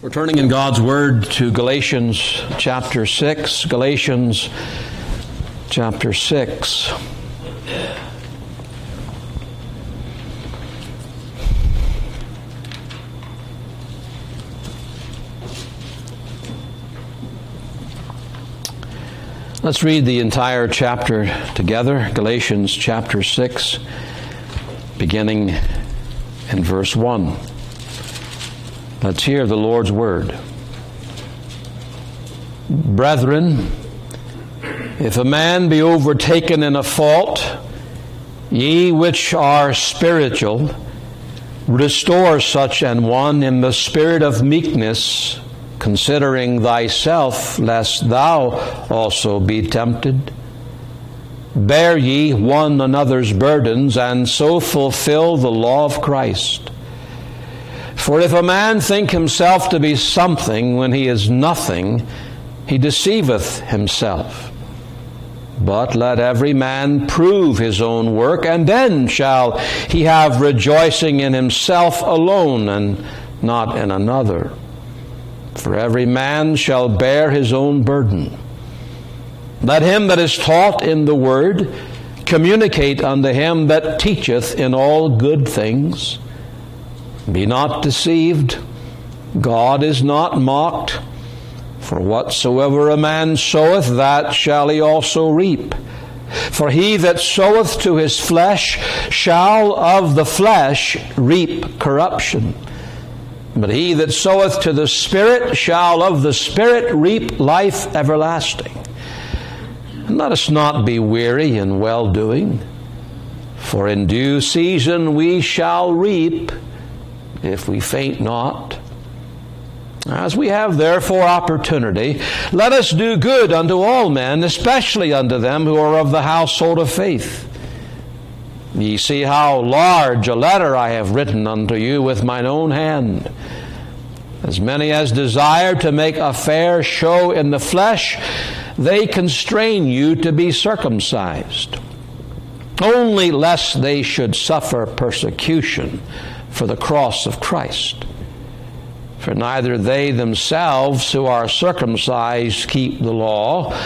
We're turning in God's Word to Galatians chapter 6. Galatians chapter 6. Let's read the entire chapter together. Galatians chapter 6, beginning in verse 1. Let's hear the Lord's word. Brethren, if a man be overtaken in a fault, ye which are spiritual, restore such an one in the spirit of meekness, considering thyself, lest thou also be tempted. Bear ye one another's burdens, and so fulfill the law of Christ. For if a man think himself to be something when he is nothing, he deceiveth himself. But let every man prove his own work, and then shall he have rejoicing in himself alone and not in another. For every man shall bear his own burden. Let him that is taught in the word communicate unto him that teacheth in all good things. Be not deceived. God is not mocked. For whatsoever a man soweth, that shall he also reap. For he that soweth to his flesh shall of the flesh reap corruption. But he that soweth to the Spirit shall of the Spirit reap life everlasting. And let us not be weary in well doing, for in due season we shall reap if we faint not. As we have therefore opportunity, let us do good unto all men, especially unto them who are of the household of faith. Ye see how large a letter I have written unto you with mine own hand. As many as desire to make a fair show in the flesh, they constrain you to be circumcised, only lest they should suffer persecution for the cross of Christ. For neither they themselves who are circumcised keep the law,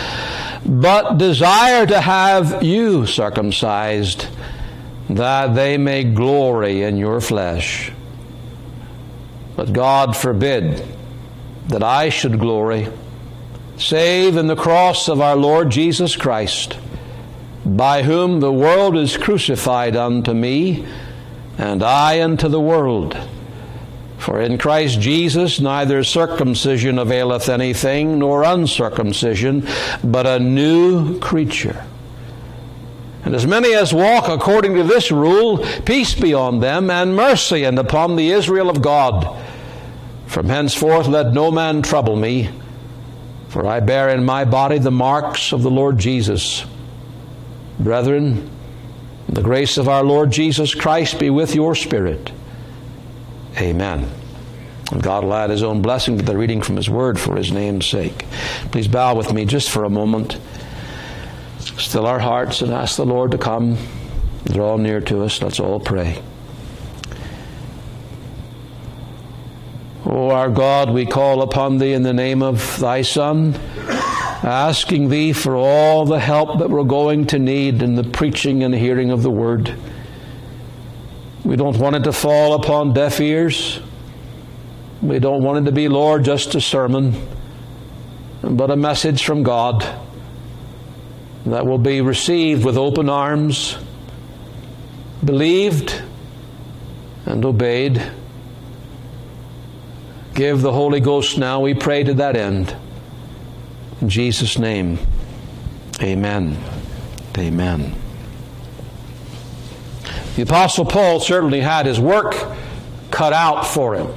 but desire to have you circumcised, that they may glory in your flesh. But God forbid that I should glory, save in the cross of our Lord Jesus Christ, by whom the world is crucified unto me and I unto the world. For in Christ Jesus neither circumcision availeth anything, nor uncircumcision, but a new creature. And as many as walk according to this rule, peace be on them, and mercy, and upon the Israel of God. From henceforth let no man trouble me, for I bear in my body the marks of the Lord Jesus. Brethren, the grace of our Lord Jesus Christ be with your spirit. Amen. And God will add his own blessing to the reading from his word for his name's sake. Please bow with me just for a moment. Still our hearts and ask the Lord to come, draw near to us. Let's all pray. O our God, we call upon thee in the name of thy Son asking Thee for all the help that we're going to need in the preaching and hearing of the Word. We don't want it to fall upon deaf ears. We don't want it to be, Lord, just a sermon, but a message from God that will be received with open arms, believed, and obeyed. Give the Holy Ghost now, we pray to that end. In Jesus' name, amen. Amen. The Apostle Paul certainly had his work cut out for him.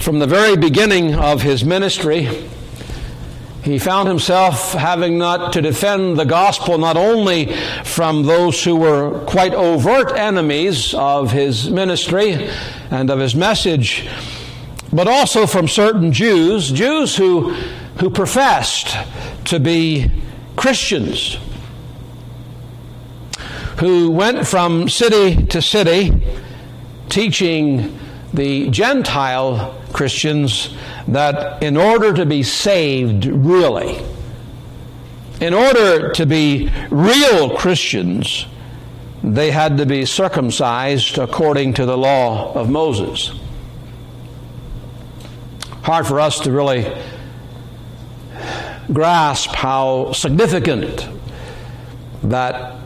From the very beginning of his ministry, he found himself having not to defend the gospel not only from those who were quite overt enemies of his ministry and of his message, but also from certain Jews, Jews who, who professed to be Christians, who went from city to city teaching the Gentile Christians that in order to be saved, really, in order to be real Christians, they had to be circumcised according to the law of Moses. Hard for us to really grasp how significant that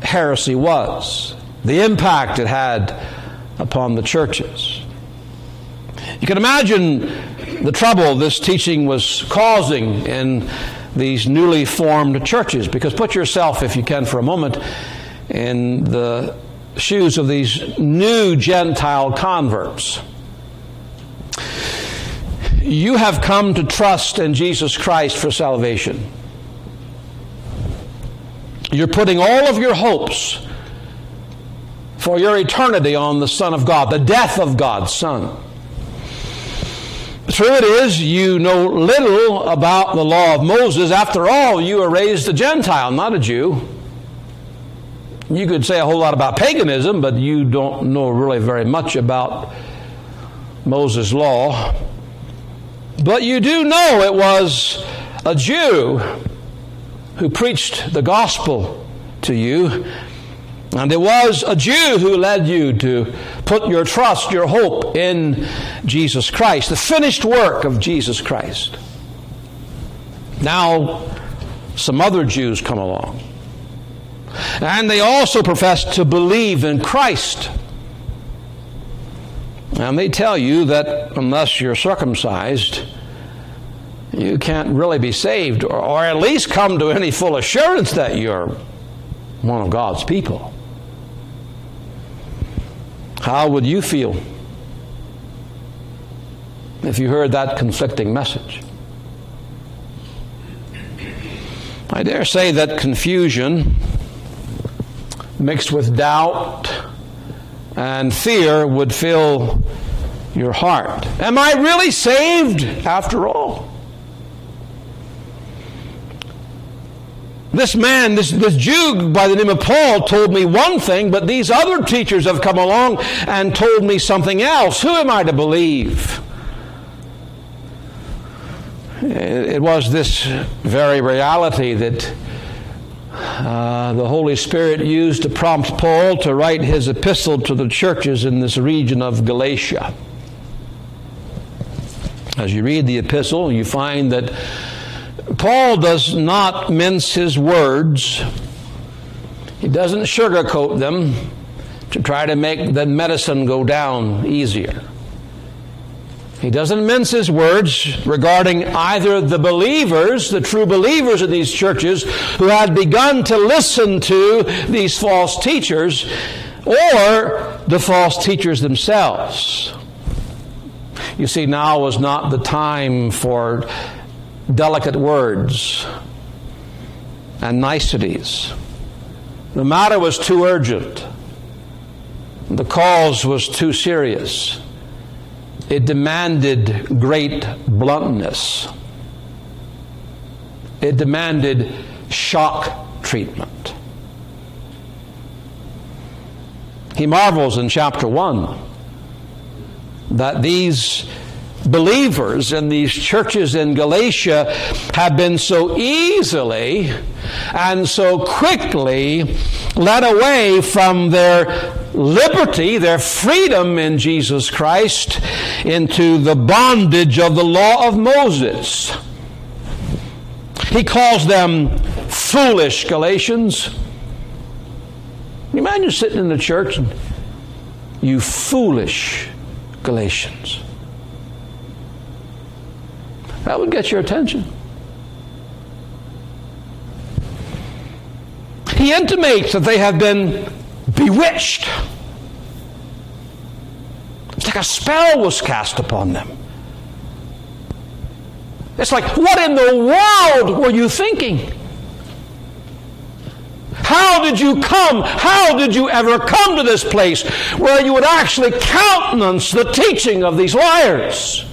heresy was, the impact it had upon the churches. You can imagine the trouble this teaching was causing in these newly formed churches, because put yourself, if you can, for a moment, in the shoes of these new Gentile converts. You have come to trust in Jesus Christ for salvation. You're putting all of your hopes for your eternity on the Son of God, the death of God's Son. True it is, you know little about the law of Moses. After all, you were raised a Gentile, not a Jew. You could say a whole lot about paganism, but you don't know really very much about Moses' law. But you do know it was a Jew who preached the gospel to you. And it was a Jew who led you to put your trust, your hope in Jesus Christ, the finished work of Jesus Christ. Now, some other Jews come along. And they also profess to believe in Christ. And they tell you that unless you're circumcised, you can't really be saved, or, or at least come to any full assurance that you're one of God's people. How would you feel if you heard that conflicting message? I dare say that confusion mixed with doubt and fear would fill your heart. Am I really saved after all? This man, this, this Jew by the name of Paul, told me one thing, but these other teachers have come along and told me something else. Who am I to believe? It was this very reality that uh, the Holy Spirit used to prompt Paul to write his epistle to the churches in this region of Galatia. As you read the epistle, you find that Paul does not mince his words. He doesn't sugarcoat them to try to make the medicine go down easier. He doesn't mince his words regarding either the believers, the true believers of these churches, who had begun to listen to these false teachers, or the false teachers themselves. You see, now was not the time for delicate words and niceties. The matter was too urgent. The cause was too serious. It demanded great bluntness. It demanded shock treatment. He marvels in chapter 1 that these believers in these churches in Galatia have been so easily and so quickly led away from their liberty, their freedom in Jesus Christ, into the bondage of the law of Moses. He calls them foolish Galatians. You imagine sitting in the church and you foolish Galatians. That would get your attention. He intimates that they have been bewitched. It's like a spell was cast upon them. It's like, what in the world were you thinking? How did you come? How did you ever come to this place where you would actually countenance the teaching of these liars?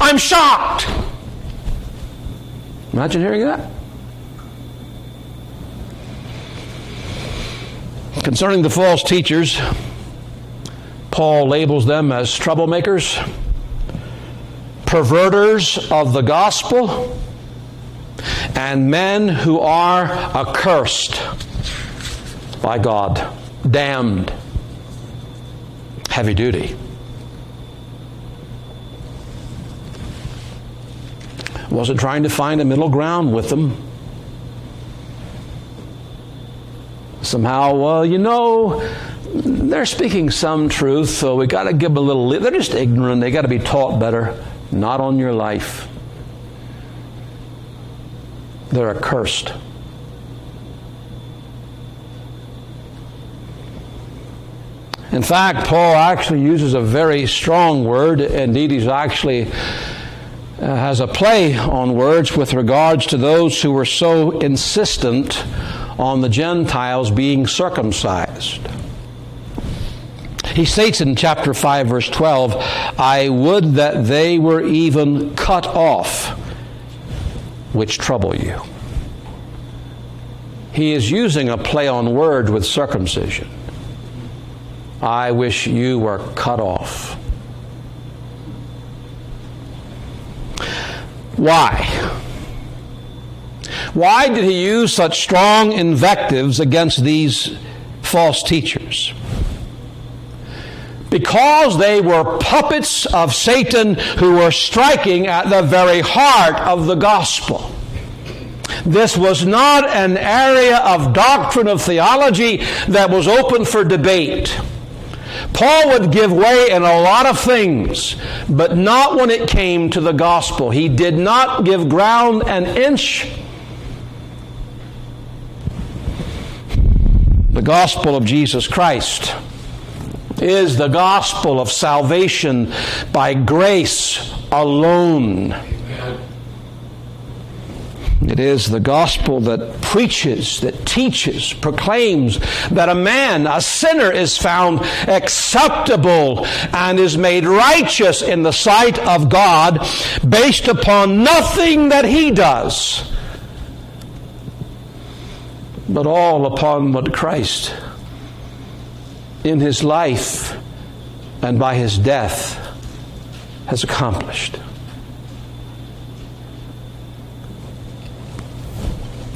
I'm shocked. Imagine hearing that. Concerning the false teachers, Paul labels them as troublemakers, perverters of the gospel, and men who are accursed by God, damned, heavy duty. Wasn't trying to find a middle ground with them. Somehow, well, you know, they're speaking some truth, so we got to give them a little. They're just ignorant. They got to be taught better. Not on your life. They're accursed. In fact, Paul actually uses a very strong word. Indeed, he's actually uh, has a play on words with regards to those who were so insistent on the Gentiles being circumcised. He states in chapter 5, verse 12, I would that they were even cut off, which trouble you. He is using a play on word with circumcision. I wish you were cut off. Why? Why did he use such strong invectives against these false teachers? Because they were puppets of Satan who were striking at the very heart of the gospel. This was not an area of doctrine of theology that was open for debate. Paul would give way in a lot of things, but not when it came to the gospel. He did not give ground an inch. The gospel of Jesus Christ is the gospel of salvation by grace alone. It is the gospel that preaches, that teaches, proclaims that a man, a sinner, is found acceptable and is made righteous in the sight of God based upon nothing that he does, but all upon what Christ in his life and by his death has accomplished.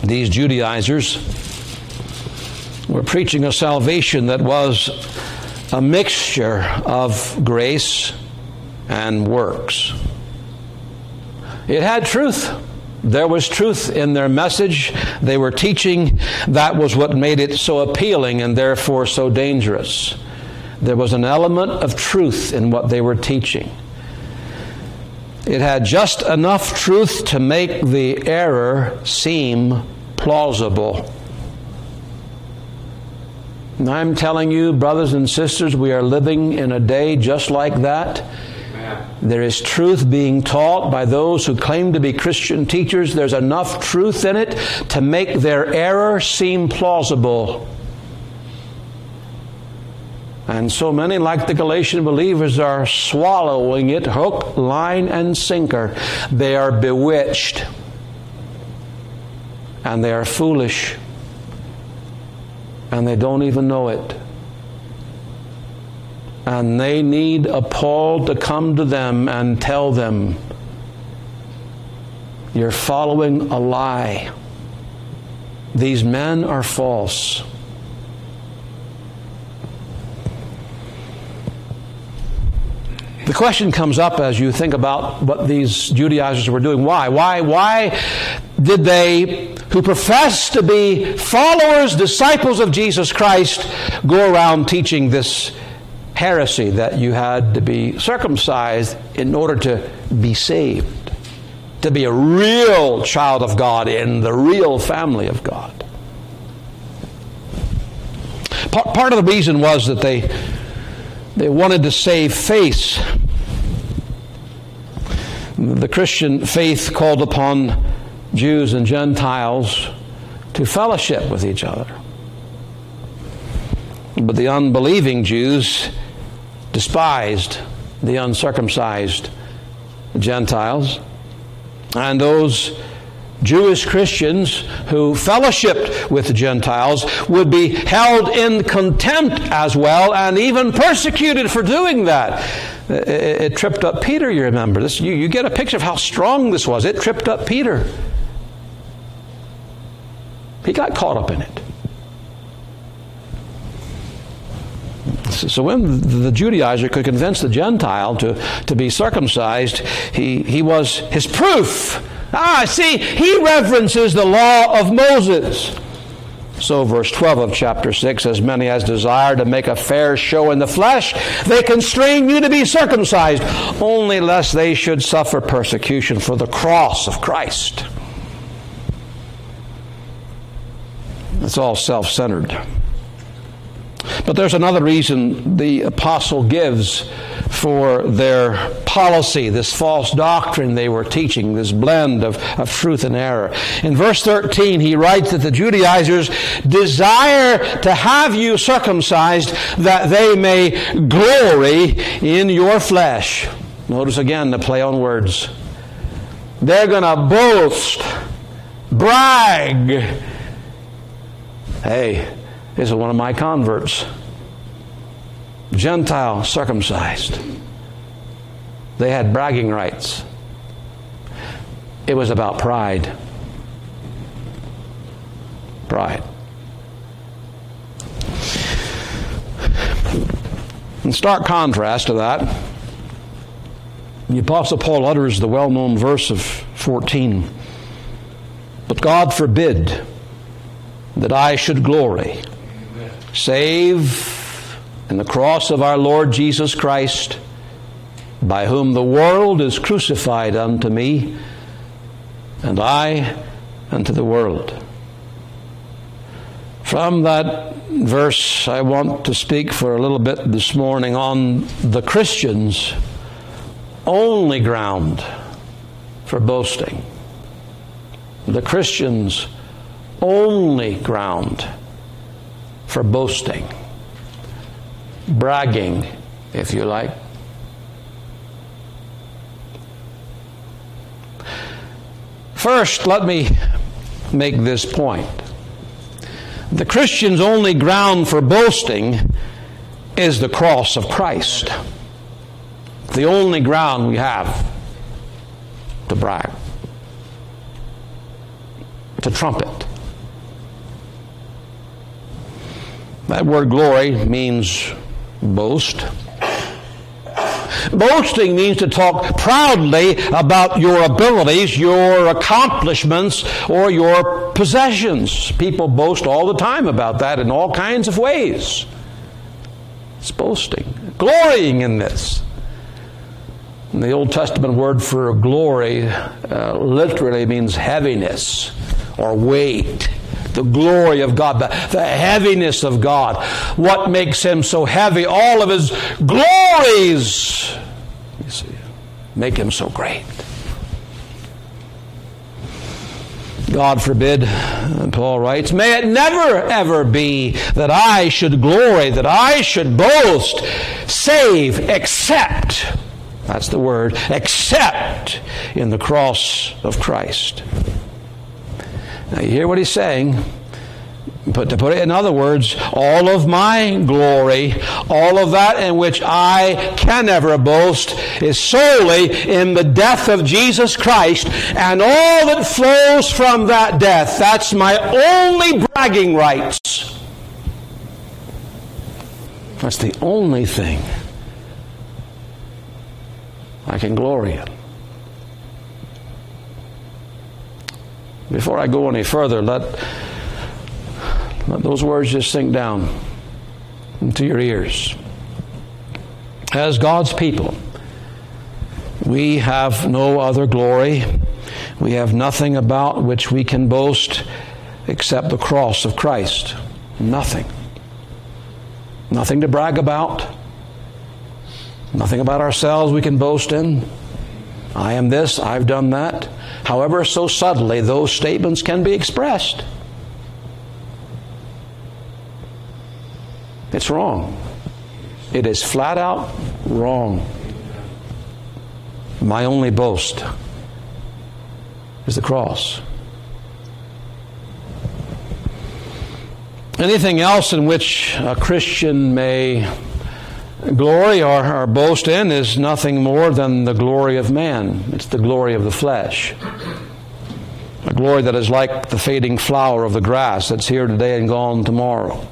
These Judaizers were preaching a salvation that was a mixture of grace and works. It had truth. There was truth in their message. They were teaching. That was what made it so appealing and therefore so dangerous. There was an element of truth in what they were teaching. It had just enough truth to make the error seem plausible. And I'm telling you, brothers and sisters, we are living in a day just like that. There is truth being taught by those who claim to be Christian teachers. There's enough truth in it to make their error seem plausible. And so many, like the Galatian believers, are swallowing it hook, line, and sinker. They are bewitched. And they are foolish. And they don't even know it. And they need a Paul to come to them and tell them, You're following a lie. These men are false. The question comes up as you think about what these Judaizers were doing. Why? Why? Why did they, who profess to be followers, disciples of Jesus Christ, go around teaching this heresy that you had to be circumcised in order to be saved, to be a real child of God in the real family of God? Part of the reason was that they they wanted to save face. The Christian faith called upon Jews and Gentiles to fellowship with each other. But the unbelieving Jews despised the uncircumcised Gentiles, and those Jewish Christians who fellowshipped with the Gentiles would be held in contempt as well and even persecuted for doing that. It, it tripped up Peter, you remember. This, you, you get a picture of how strong this was. It tripped up Peter. He got caught up in it. So when the Judaizer could convince the Gentile to, to be circumcised, he, he was his proof Ah, see, he references the law of Moses. So, verse 12 of chapter 6 As many as desire to make a fair show in the flesh, they constrain you to be circumcised, only lest they should suffer persecution for the cross of Christ. It's all self centered. But there's another reason the apostle gives for their policy, this false doctrine they were teaching, this blend of, of truth and error. In verse 13, he writes that the Judaizers desire to have you circumcised that they may glory in your flesh. Notice again the play on words. They're going to boast, brag. Hey, is one of my converts. Gentile circumcised. They had bragging rights. It was about pride. Pride. In stark contrast to that, the Apostle Paul utters the well known verse of 14 But God forbid that I should glory save in the cross of our Lord Jesus Christ, by whom the world is crucified unto me, and I unto the world. From that verse, I want to speak for a little bit this morning on the Christian's only ground for boasting. The Christian's only ground for boasting, bragging, if you like. First, let me make this point. The Christian's only ground for boasting is the cross of Christ. The only ground we have to brag, to trumpet. That word glory means boast. Boasting means to talk proudly about your abilities, your accomplishments, or your possessions. People boast all the time about that in all kinds of ways. It's boasting, glorying in this. And the Old Testament word for glory uh, literally means heaviness or weight the glory of God, the, the heaviness of God. What makes him so heavy? All of his glories. You see, make him so great. God forbid, Paul writes, may it never ever be that I should glory, that I should boast, save, except, that's the word, except in the cross of Christ. Now, you hear what he's saying? But to put it in other words, all of my glory, all of that in which I can never boast, is solely in the death of Jesus Christ and all that flows from that death. That's my only bragging rights. That's the only thing I can glory in. Before I go any further, let, let those words just sink down into your ears. As God's people, we have no other glory. We have nothing about which we can boast except the cross of Christ. Nothing. Nothing to brag about. Nothing about ourselves we can boast in. I am this, I've done that however so subtly those statements can be expressed. It's wrong. It is flat out wrong. My only boast is the cross. Anything else in which a Christian may glory or, or, boast in is nothing more than the glory of man. It's the glory of the flesh. A glory that is like the fading flower of the grass that's here today and gone tomorrow.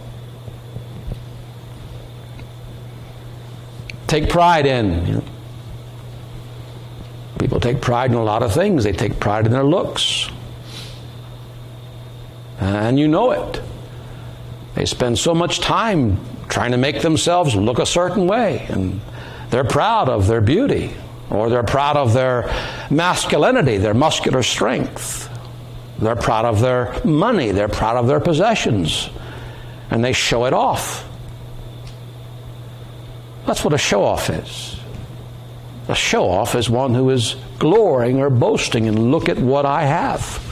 Take pride in. People take pride in a lot of things. They take pride in their looks. And you know it. They spend so much time trying to make themselves look a certain way, and they're proud of their beauty, or they're proud of their masculinity, their muscular strength. They're proud of their money, they're proud of their possessions, and they show it off. That's what a show off is. A show off is one who is glorying or boasting and look at what I have.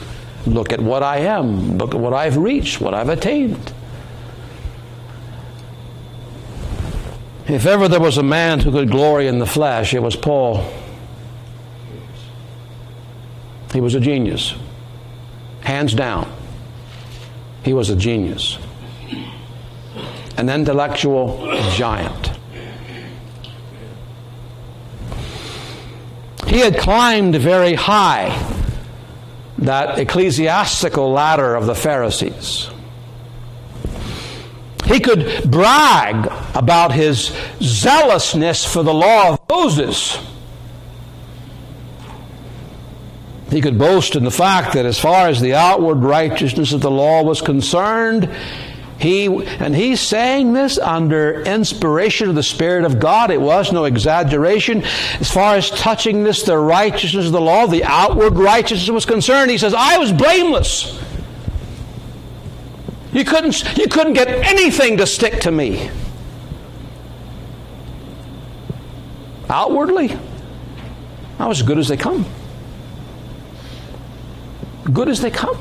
Look at what I am. Look at what I've reached, what I've attained. If ever there was a man who could glory in the flesh, it was Paul. He was a genius. Hands down. He was a genius. An intellectual giant. He had climbed very high that ecclesiastical ladder of the Pharisees. He could brag about his zealousness for the law of Moses. He could boast in the fact that as far as the outward righteousness of the law was concerned, he, and he's saying this under inspiration of the Spirit of God. It was no exaggeration. As far as touching this, the righteousness of the law, the outward righteousness was concerned, he says, I was blameless. You couldn't, you couldn't get anything to stick to me. Outwardly, I was as good as they come. Good as they come.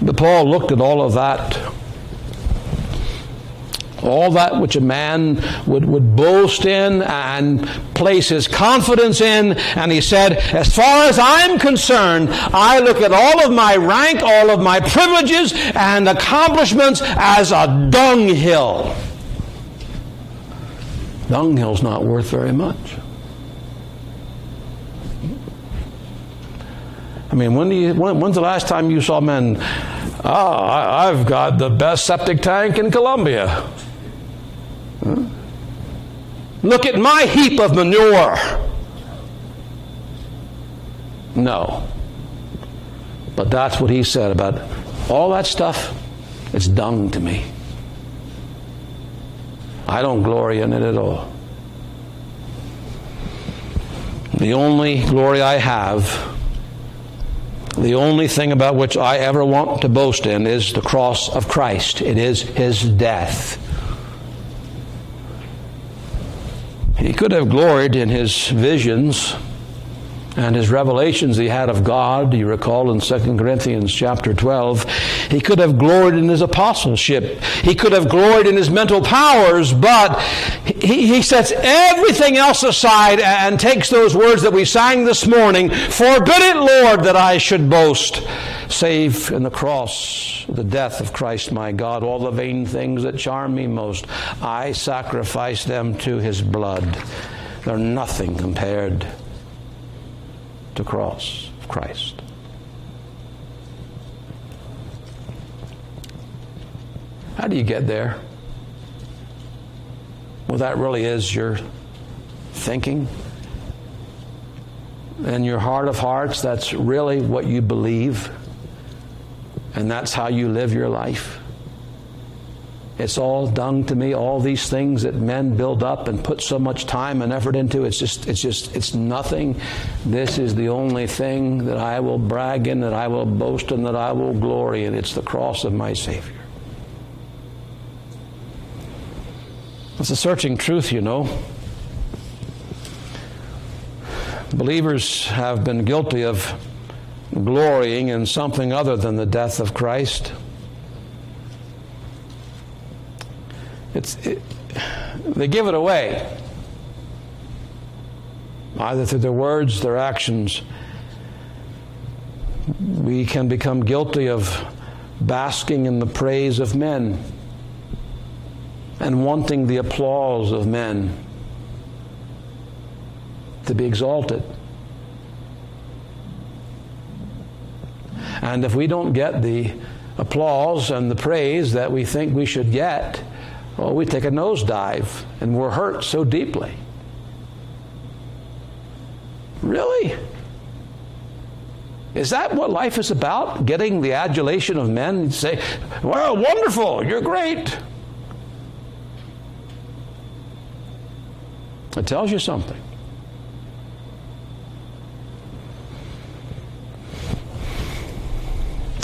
But Paul looked at all of that all that which a man would, would boast in and place his confidence in. And he said, As far as I'm concerned, I look at all of my rank, all of my privileges and accomplishments as a dunghill. Dunghill's not worth very much. I mean, when, do you, when when's the last time you saw men? Ah, I've got the best septic tank in Colombia. Look at my heap of manure. No. But that's what he said about all that stuff. It's dung to me. I don't glory in it at all. The only glory I have, the only thing about which I ever want to boast in is the cross of Christ. It is his death. He could have gloried in his visions and his revelations he had of God, you recall in 2 Corinthians chapter 12, he could have gloried in his apostleship. He could have gloried in his mental powers, but he, he sets everything else aside and takes those words that we sang this morning Forbid it, Lord, that I should boast save in the cross, the death of Christ my God, all the vain things that charm me most. I sacrifice them to his blood. They're nothing compared to cross of Christ. How do you get there? Well, that really is your thinking. In your heart of hearts, that's really what you believe and that's how you live your life. It's all dung to me, all these things that men build up and put so much time and effort into. It's just, it's just, it's nothing. This is the only thing that I will brag in, that I will boast in, that I will glory in. It's the cross of my Savior. It's a searching truth, you know. Believers have been guilty of glorying in something other than the death of Christ. It's, it, they give it away, either through their words, their actions. We can become guilty of basking in the praise of men and wanting the applause of men to be exalted. And if we don't get the applause and the praise that we think we should get, well, we take a nosedive and we're hurt so deeply. Really? Is that what life is about? Getting the adulation of men and say, Well, wonderful, you're great. It tells you something.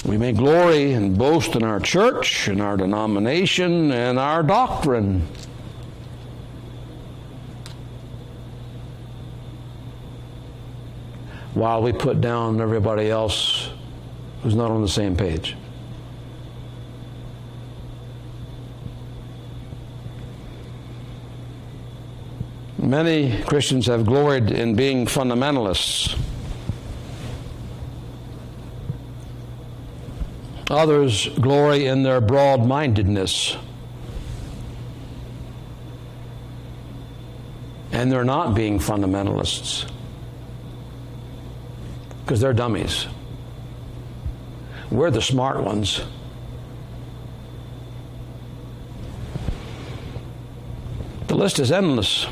We may glory and boast in our church, in our denomination, and our doctrine. While we put down everybody else who's not on the same page. Many Christians have gloried in being fundamentalists. Others glory in their broad mindedness. And they're not being fundamentalists because they're dummies. We're the smart ones. The list is endless.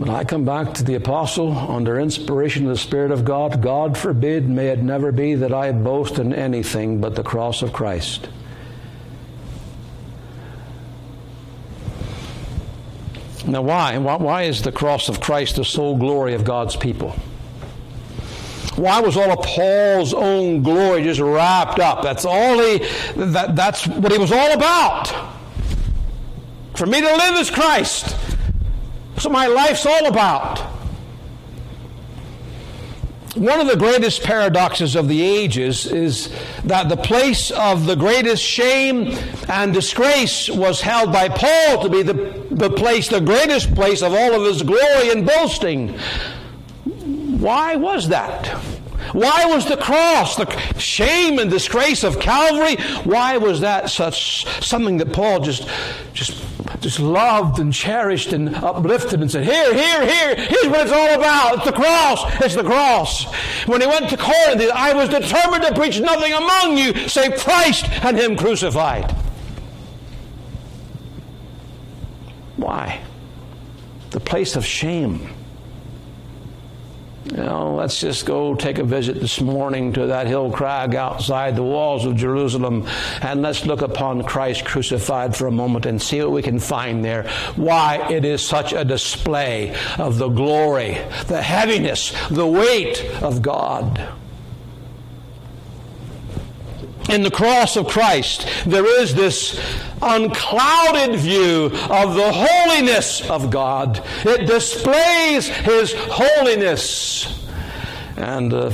When I come back to the apostle under inspiration of the Spirit of God, God forbid, may it never be that I boast in anything but the cross of Christ. Now, why? Why is the cross of Christ the sole glory of God's people? Why was all of Paul's own glory just wrapped up? That's all he, that, that's what he was all about. For me to live is Christ. That's what my life's all about. One of the greatest paradoxes of the ages is that the place of the greatest shame and disgrace was held by Paul to be the, the place, the greatest place of all of his glory and boasting. Why was that? Why was the cross, the shame and disgrace of Calvary, why was that such something that Paul just just just loved and cherished and uplifted and said, Here, here, here, here's what it's all about. It's the cross. It's the cross. When he went to Corinth, I was determined to preach nothing among you save Christ and Him crucified. Why? The place of shame you know, let's just go take a visit this morning to that hill crag outside the walls of Jerusalem and let's look upon Christ crucified for a moment and see what we can find there. Why it is such a display of the glory, the heaviness, the weight of God. In the cross of Christ, there is this unclouded view of the holiness of God. It displays His holiness. And, uh,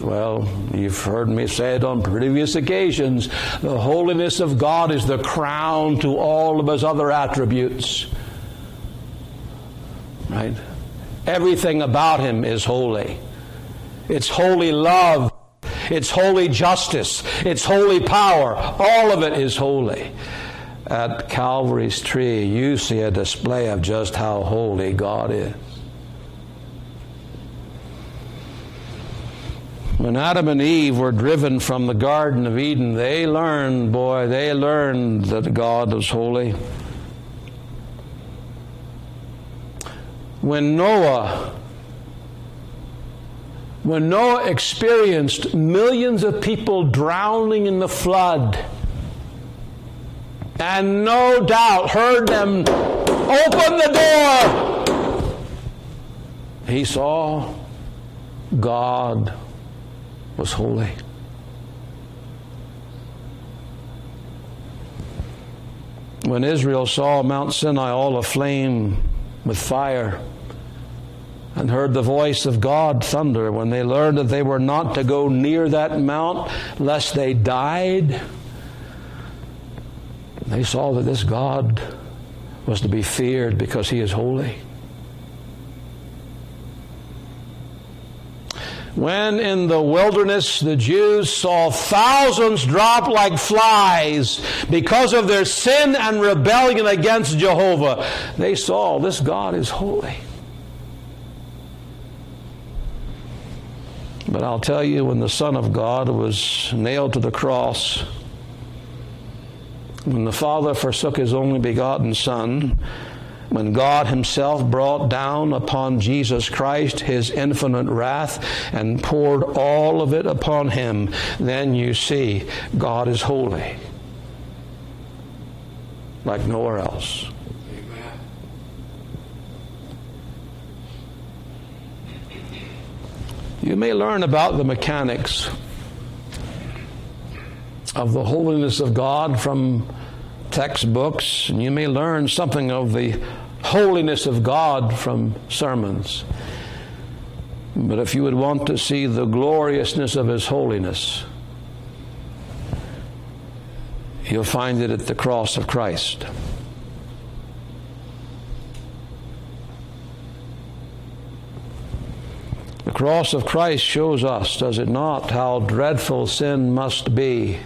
well, you've heard me say it on previous occasions the holiness of God is the crown to all of His other attributes. Right? Everything about Him is holy. It's holy love. It's holy justice. It's holy power. All of it is holy at Calvary's tree, you see a display of just how holy God is. When Adam and Eve were driven from the Garden of Eden, they learned, boy, they learned that God was holy. When Noah when Noah experienced millions of people drowning in the flood, and no doubt heard them open the door. He saw God was holy. When Israel saw Mount Sinai all aflame with fire, and heard the voice of God thunder when they learned that they were not to go near that mount lest they died. They saw that this God was to be feared because he is holy. When in the wilderness the Jews saw thousands drop like flies because of their sin and rebellion against Jehovah, they saw this God is holy. But I'll tell you, when the Son of God was nailed to the cross, when the Father forsook his only begotten Son, when God Himself brought down upon Jesus Christ His infinite wrath and poured all of it upon Him, then you see God is holy like nowhere else. You may learn about the mechanics of the holiness of God from textbooks, and you may learn something of the holiness of God from sermons. But if you would want to see the gloriousness of His holiness, you'll find it at the cross of Christ. The cross of Christ shows us, does it not, how dreadful sin must be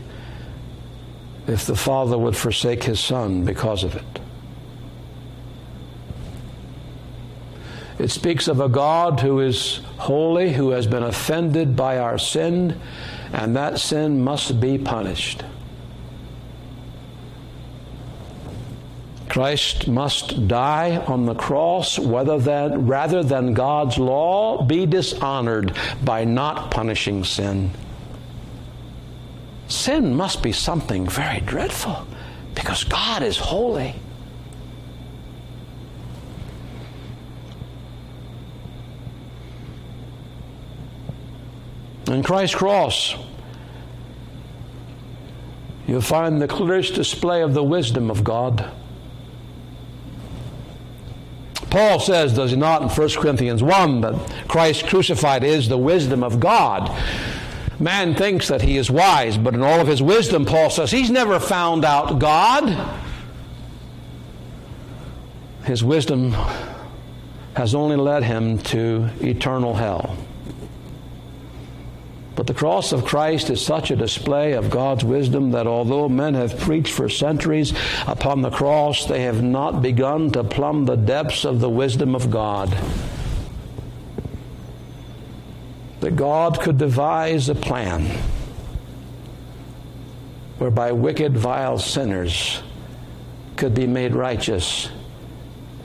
if the Father would forsake His Son because of it. It speaks of a God who is holy, who has been offended by our sin, and that sin must be punished. Christ must die on the cross that, rather than God's law be dishonored by not punishing sin. Sin must be something very dreadful because God is holy. In Christ's cross, you'll find the clearest display of the wisdom of God. Paul says, does he not, in 1 Corinthians 1, that Christ crucified is the wisdom of God. Man thinks that he is wise, but in all of his wisdom, Paul says, he's never found out God. His wisdom has only led him to eternal hell. But the cross of Christ is such a display of God's wisdom that although men have preached for centuries upon the cross, they have not begun to plumb the depths of the wisdom of God. That God could devise a plan whereby wicked, vile sinners could be made righteous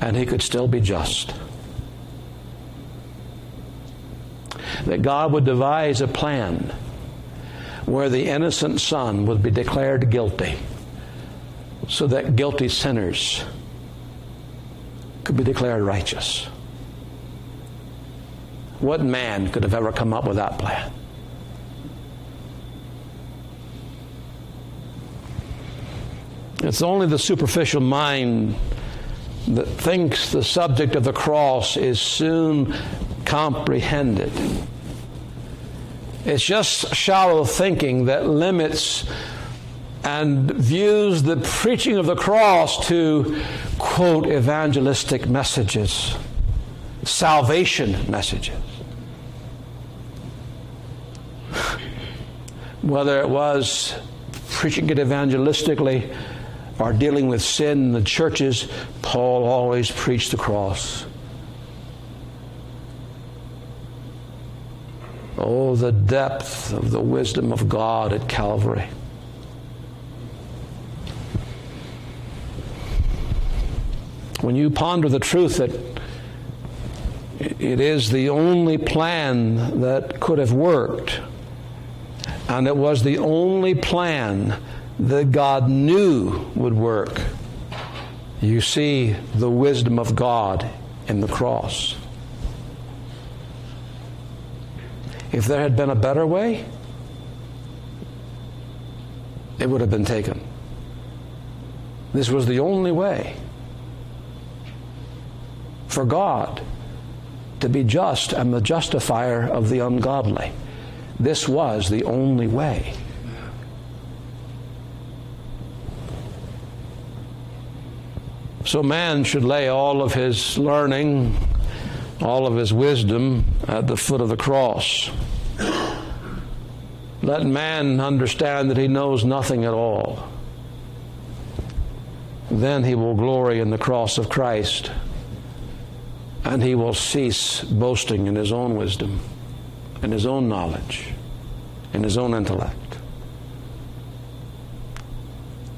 and he could still be just. That God would devise a plan where the innocent son would be declared guilty so that guilty sinners could be declared righteous. What man could have ever come up with that plan? It's only the superficial mind that thinks the subject of the cross is soon comprehended. It's just shallow thinking that limits and views the preaching of the cross to, quote, evangelistic messages, salvation messages. Whether it was preaching it evangelistically or dealing with sin in the churches, Paul always preached the cross. Oh, the depth of the wisdom of God at Calvary. When you ponder the truth that it is the only plan that could have worked, and it was the only plan that God knew would work, you see the wisdom of God in the cross. If there had been a better way, it would have been taken. This was the only way for God to be just and the justifier of the ungodly. This was the only way. So man should lay all of his learning all of his wisdom at the foot of the cross. let man understand that he knows nothing at all. Then he will glory in the cross of Christ and he will cease boasting in his own wisdom, in his own knowledge, in his own intellect.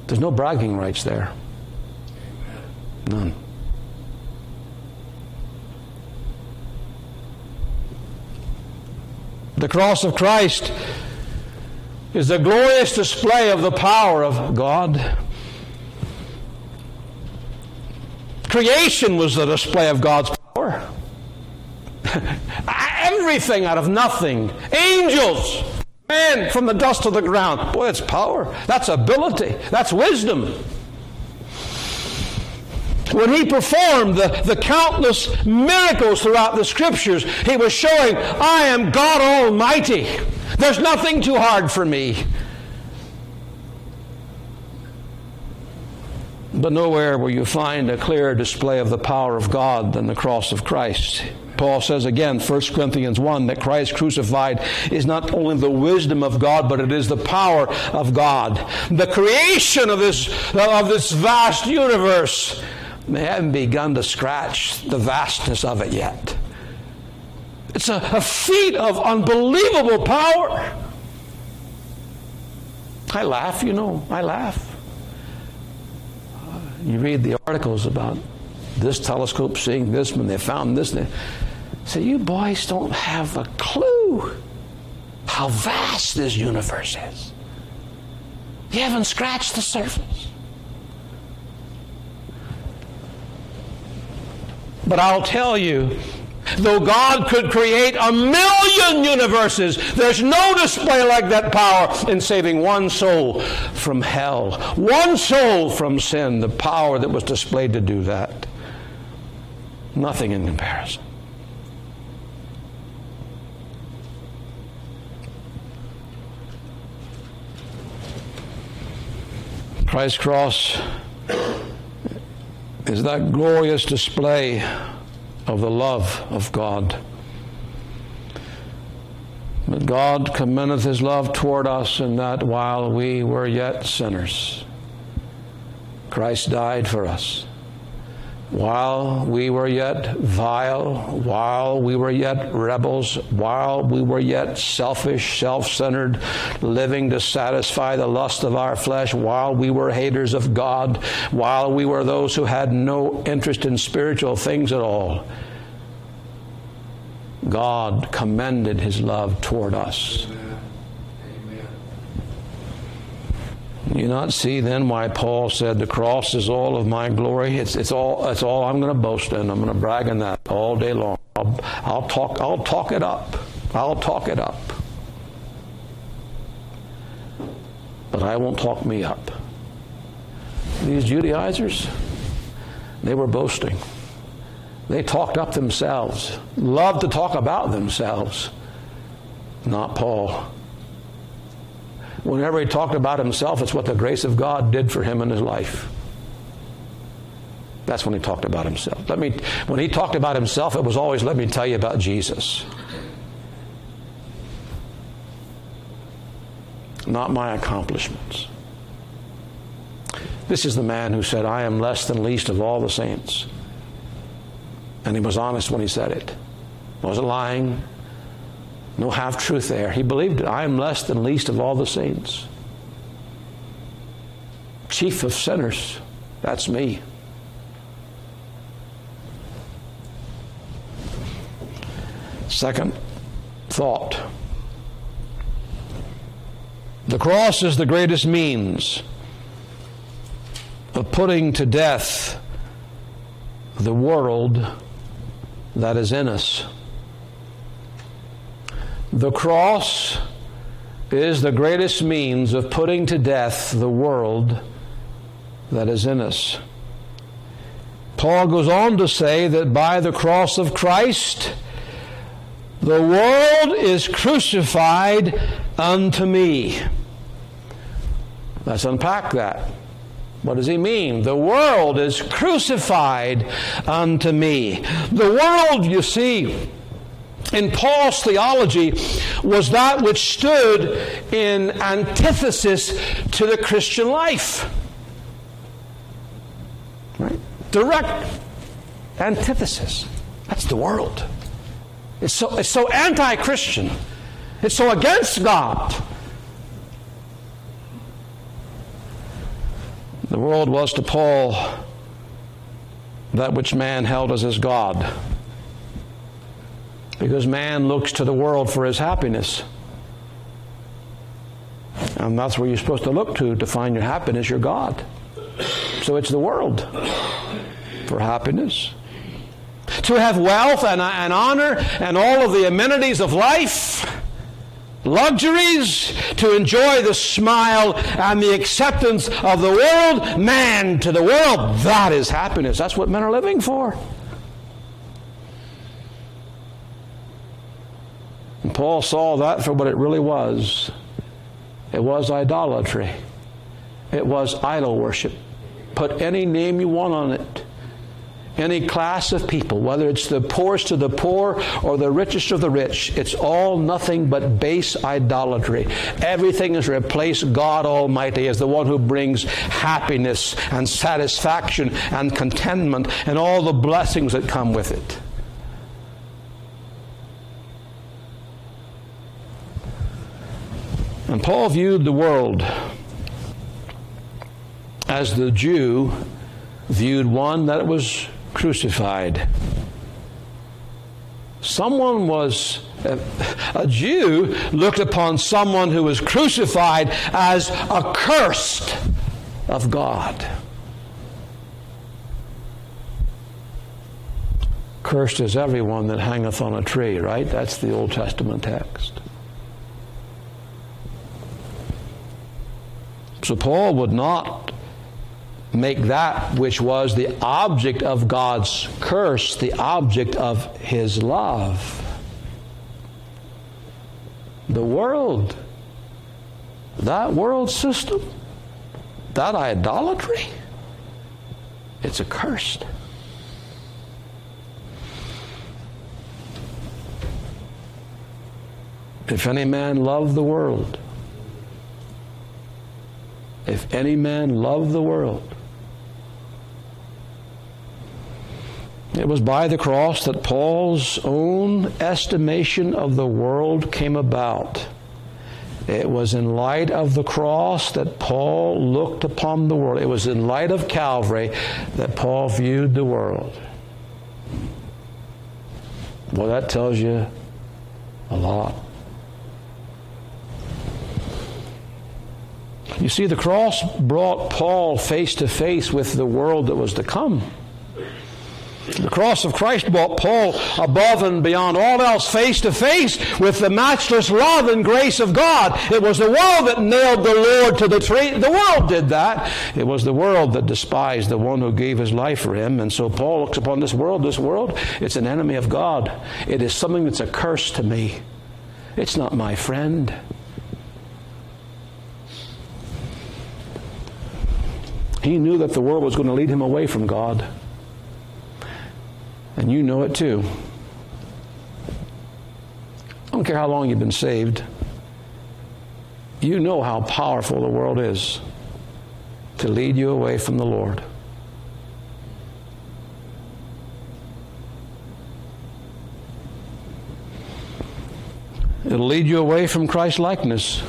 There's no bragging rights there. None. The cross of Christ is the glorious display of the power of God. Creation was the display of God's power. Everything out of nothing. Angels, man from the dust of the ground. Boy, that's power. That's ability. That's wisdom. When he performed the, the countless miracles throughout the scriptures, he was showing, I am God Almighty. There's nothing too hard for me. But nowhere will you find a clearer display of the power of God than the cross of Christ. Paul says again, 1 Corinthians 1, that Christ crucified is not only the wisdom of God, but it is the power of God. The creation of this, of this vast universe, they haven't begun to scratch the vastness of it yet. It's a, a feat of unbelievable power. I laugh, you know, I laugh. Uh, you read the articles about this telescope seeing this when they found this. They say, you boys don't have a clue how vast this universe is. You haven't scratched the surface. But I'll tell you, Though God could create a million universes, there's no display like that power in saving one soul from hell, one soul from sin, the power that was displayed to do that. Nothing in comparison. Christ's cross is that glorious display of the love of God. But God commendeth his love toward us in that while we were yet sinners, Christ died for us while we were yet vile, while we were yet rebels, while we were yet selfish, self centered, living to satisfy the lust of our flesh, while we were haters of God, while we were those who had no interest in spiritual things at all, God commended his love toward us. You not see then why Paul said the cross is all of my glory? It's, it's all it's all I'm going to boast in. I'm going to brag in that all day long. I'll, I'll talk I'll talk it up. I'll talk it up. But I won't talk me up. These Judaizers, they were boasting. They talked up themselves, loved to talk about themselves. Not Paul. Whenever he talked about himself, it's what the grace of God did for him in his life. That's when he talked about himself. Let me, when he talked about himself, it was always, let me tell you about Jesus. Not my accomplishments. This is the man who said, I am less than least of all the saints. And he was honest when he said it. Wasn't lying, no half truth there. He believed it. I am less than least of all the saints. Chief of sinners. That's me. Second thought the cross is the greatest means of putting to death the world that is in us. The cross is the greatest means of putting to death the world that is in us. Paul goes on to say that by the cross of Christ, the world is crucified unto me. Let's unpack that. What does he mean? The world is crucified unto me. The world, you see, in Paul's theology was that which stood in antithesis to the Christian life. Right? Direct antithesis. That's the world. It's so, it's so anti Christian, it's so against God. The world was to Paul that which man held as his God. Because man looks to the world for his happiness. And that's where you're supposed to look to to find your happiness, your God. So it's the world for happiness. To have wealth and, and honor and all of the amenities of life, luxuries, to enjoy the smile and the acceptance of the world, man to the world, that is happiness. That's what men are living for. Paul saw that for what it really was it was idolatry, it was idol worship. Put any name you want on it. Any class of people, whether it's the poorest of the poor or the richest of the rich, it's all nothing but base idolatry. Everything is replaced God Almighty as the one who brings happiness and satisfaction and contentment and all the blessings that come with it. And Paul viewed the world as the Jew viewed one that was crucified. Someone was, a Jew looked upon someone who was crucified as accursed of God. Cursed is everyone that hangeth on a tree, right? That's the Old Testament text. So Paul would not make that which was the object of God's curse the object of his love. The world, that world system, that idolatry, it's accursed. If any man love the world, if any man love the world, It was by the cross that Paul's own estimation of the world came about. It was in light of the cross that Paul looked upon the world. It was in light of Calvary that Paul viewed the world. Well, that tells you a lot. You see, the cross brought Paul face to face with the world that was to come. The cross of Christ brought Paul above and beyond all else, face to face with the matchless love and grace of God. It was the world that nailed the Lord to the tree. The world did that. It was the world that despised the one who gave his life for him. And so Paul looks upon this world. This world, it's an enemy of God. It is something that's a curse to me. It's not my friend. He knew that the world was going to lead him away from God. And you know it too. I don't care how long you've been saved, you know how powerful the world is to lead you away from the Lord. It'll lead you away from Christ likeness.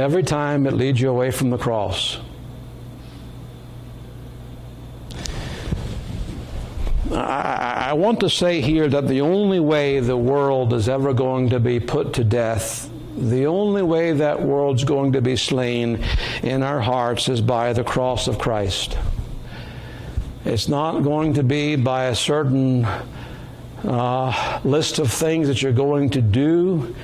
Every time it leads you away from the cross. I, want to say here that the only way the world is ever going to be put to death the only way that world's going to be slain in our hearts is by the cross of Christ. It's not going to be by a certain uh, list of things that you're going to do.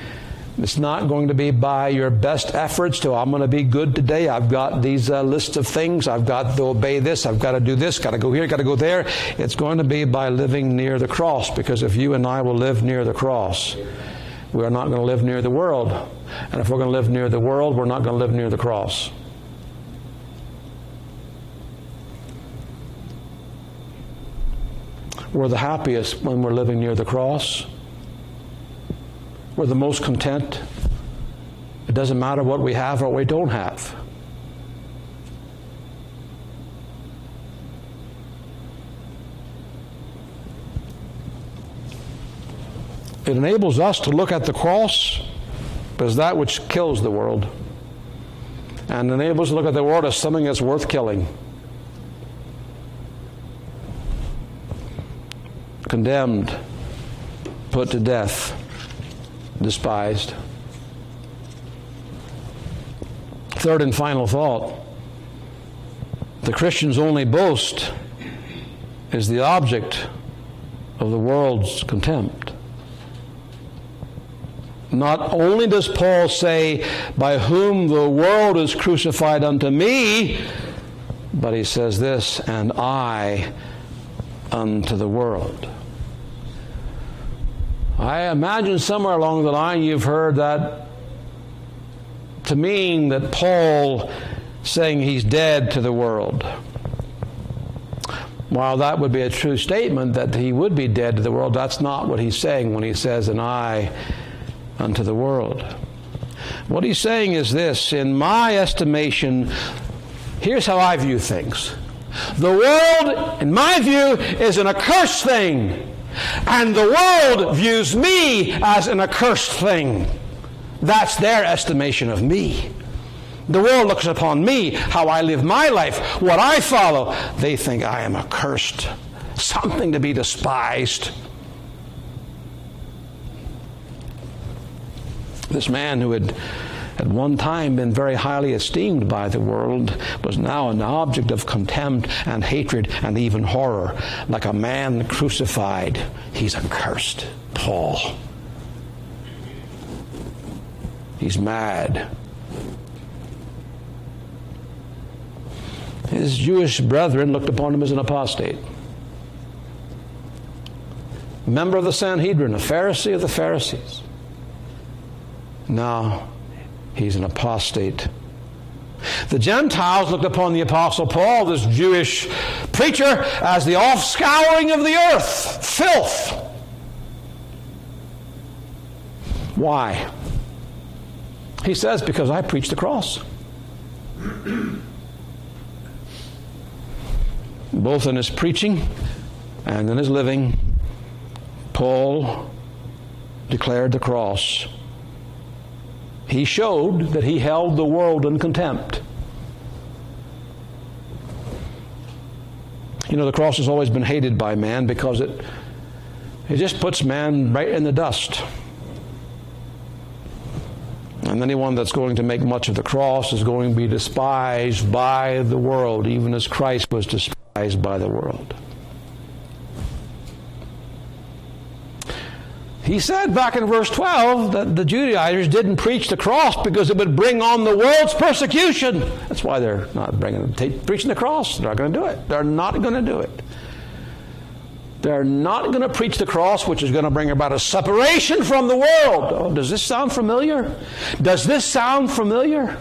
It's not going to be by your best efforts to, I'm going to be good today. I've got these uh, lists of things. I've got to obey this. I've got to do this. Got to go here. Got to go there. It's going to be by living near the cross because if you and I will live near the cross, we are not going to live near the world. And if we're going to live near the world, we're not going to live near the cross. we're the happiest when we're living near the cross. We're the most content. It doesn't matter what we have or what we don't have. It enables us to look at the cross as that which kills the world and enables us to look at the world as something that's worth killing. Condemned, put to death, despised. Third and final thought the Christian's only boast is the object of the world's contempt. Not only does Paul say, By whom the world is crucified unto me, but he says this, and I unto the world. I imagine somewhere along the line you've heard that to mean that Paul saying he's dead to the world. While that would be a true statement that he would be dead to the world, that's not what he's saying when he says, and I unto the world. What he's saying is this in my estimation, here's how I view things. The world, in my view, is an accursed thing, and the world views me as an accursed thing. That's their estimation of me. The world looks upon me, how I live my life, what I follow. They think I am accursed, something to be despised. This man who had at one time been very highly esteemed by the world was now an object of contempt and hatred and even horror. Like a man crucified, he's accursed. Paul. He's mad. His Jewish brethren looked upon him as an apostate. Member of the Sanhedrin, a Pharisee of the Pharisees. Now he's an apostate. The Gentiles looked upon the Apostle Paul, this Jewish preacher, as the offscouring of the earth, filth. Why? He says, Because I preach the cross. Both in his preaching and in his living, Paul declared the cross he showed that he held the world in contempt. You know, the cross has always been hated by man because it, it just puts man right in the dust. And anyone that's going to make much of the cross is going to be despised by the world, even as Christ was despised by the world. He said back in verse 12 that the Judaizers didn't preach the cross because it would bring on the world's persecution. That's why they're not bringing, preaching the cross. They're not going to do it. They're not going to do it. They're not going to preach the cross, which is going to bring about a separation from the world. Oh, does this sound familiar? Does this sound familiar?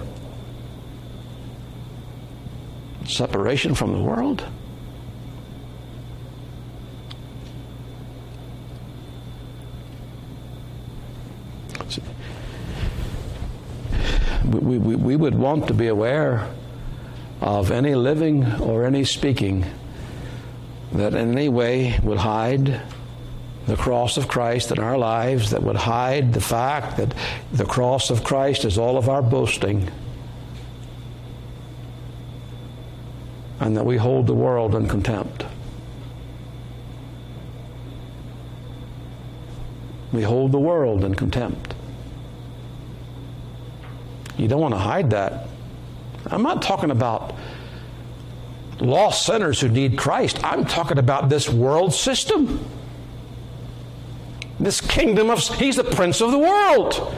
Separation from the world? We, we, we would want to be aware of any living or any speaking that in any way would hide the cross of Christ in our lives, that would hide the fact that the cross of Christ is all of our boasting, and that we hold the world in contempt. We hold the world in contempt. You don't want to hide that. I'm not talking about lost sinners who need Christ. I'm talking about this world system. This kingdom of, he's the prince of the world.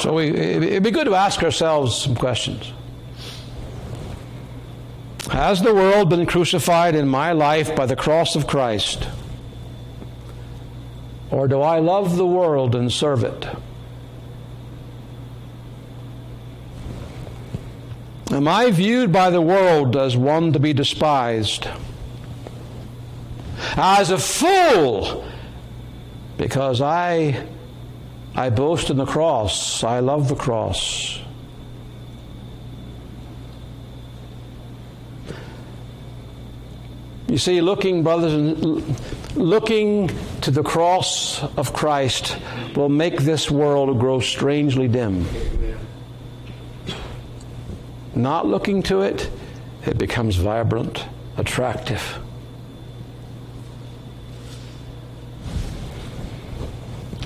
So we, it'd be good to ask ourselves some questions. Has the world been crucified in my life by the cross of Christ? Or do I love the world and serve it? Am I viewed by the world as one to be despised? As a fool because I I boast in the cross. I love the cross. You see, looking, brothers, and looking to the cross of Christ will make this world grow strangely dim. Not looking to it, it becomes vibrant, attractive.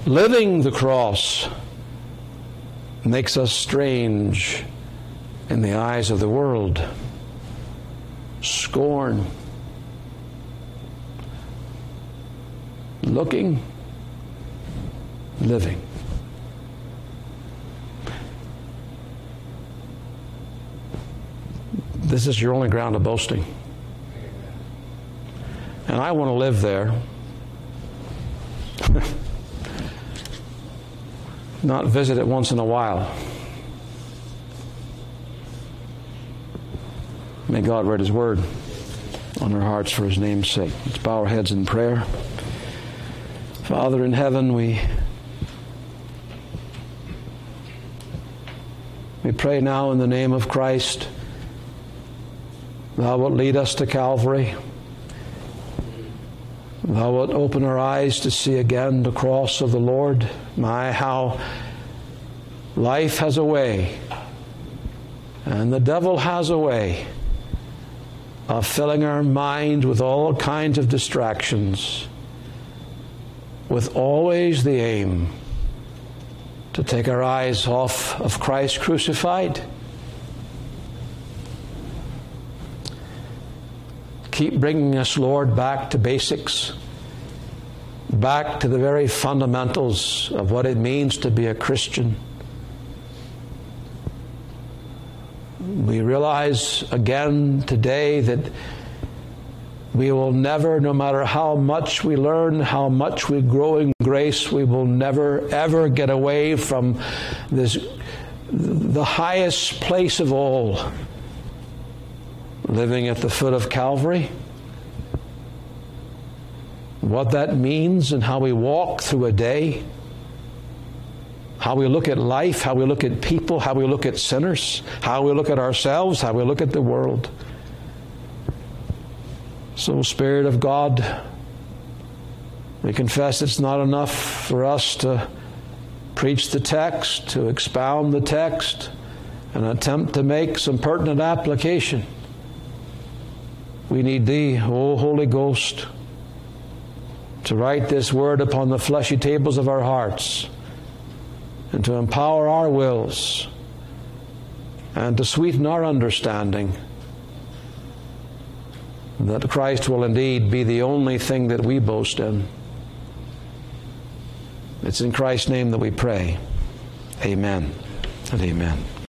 Living the cross makes us strange in the eyes of the world. Scorn. Looking, living. This is your only ground of boasting. And I want to live there. not visit it once in a while. May God write His word on our hearts for His name's sake. Let's bow our heads in prayer. Father in heaven, we we pray now in the name of Christ. Thou wilt lead us to Calvary. Thou wilt open our eyes to see again the cross of the Lord. My, how life has a way, and the devil has a way of filling our mind with all kinds of distractions, with always the aim to take our eyes off of Christ crucified. Keep bringing us, Lord, back to basics, back to the very fundamentals of what it means to be a Christian. We realize again today that we will never, no matter how much we learn, how much we grow in grace, we will never, ever get away from this, the highest place of all living at the foot of Calvary. What that means and how we walk through a day, how we look at life, how we look at people, how we look at sinners, how we look at ourselves, how we look at the world. So, Spirit of God, we confess it's not enough for us to preach the text, to expound the text, and attempt to make some pertinent application. We need Thee, O Holy Ghost, to write this word upon the fleshy tables of our hearts and to empower our wills and to sweeten our understanding that Christ will indeed be the only thing that we boast in. It's in Christ's name that we pray. Amen and amen.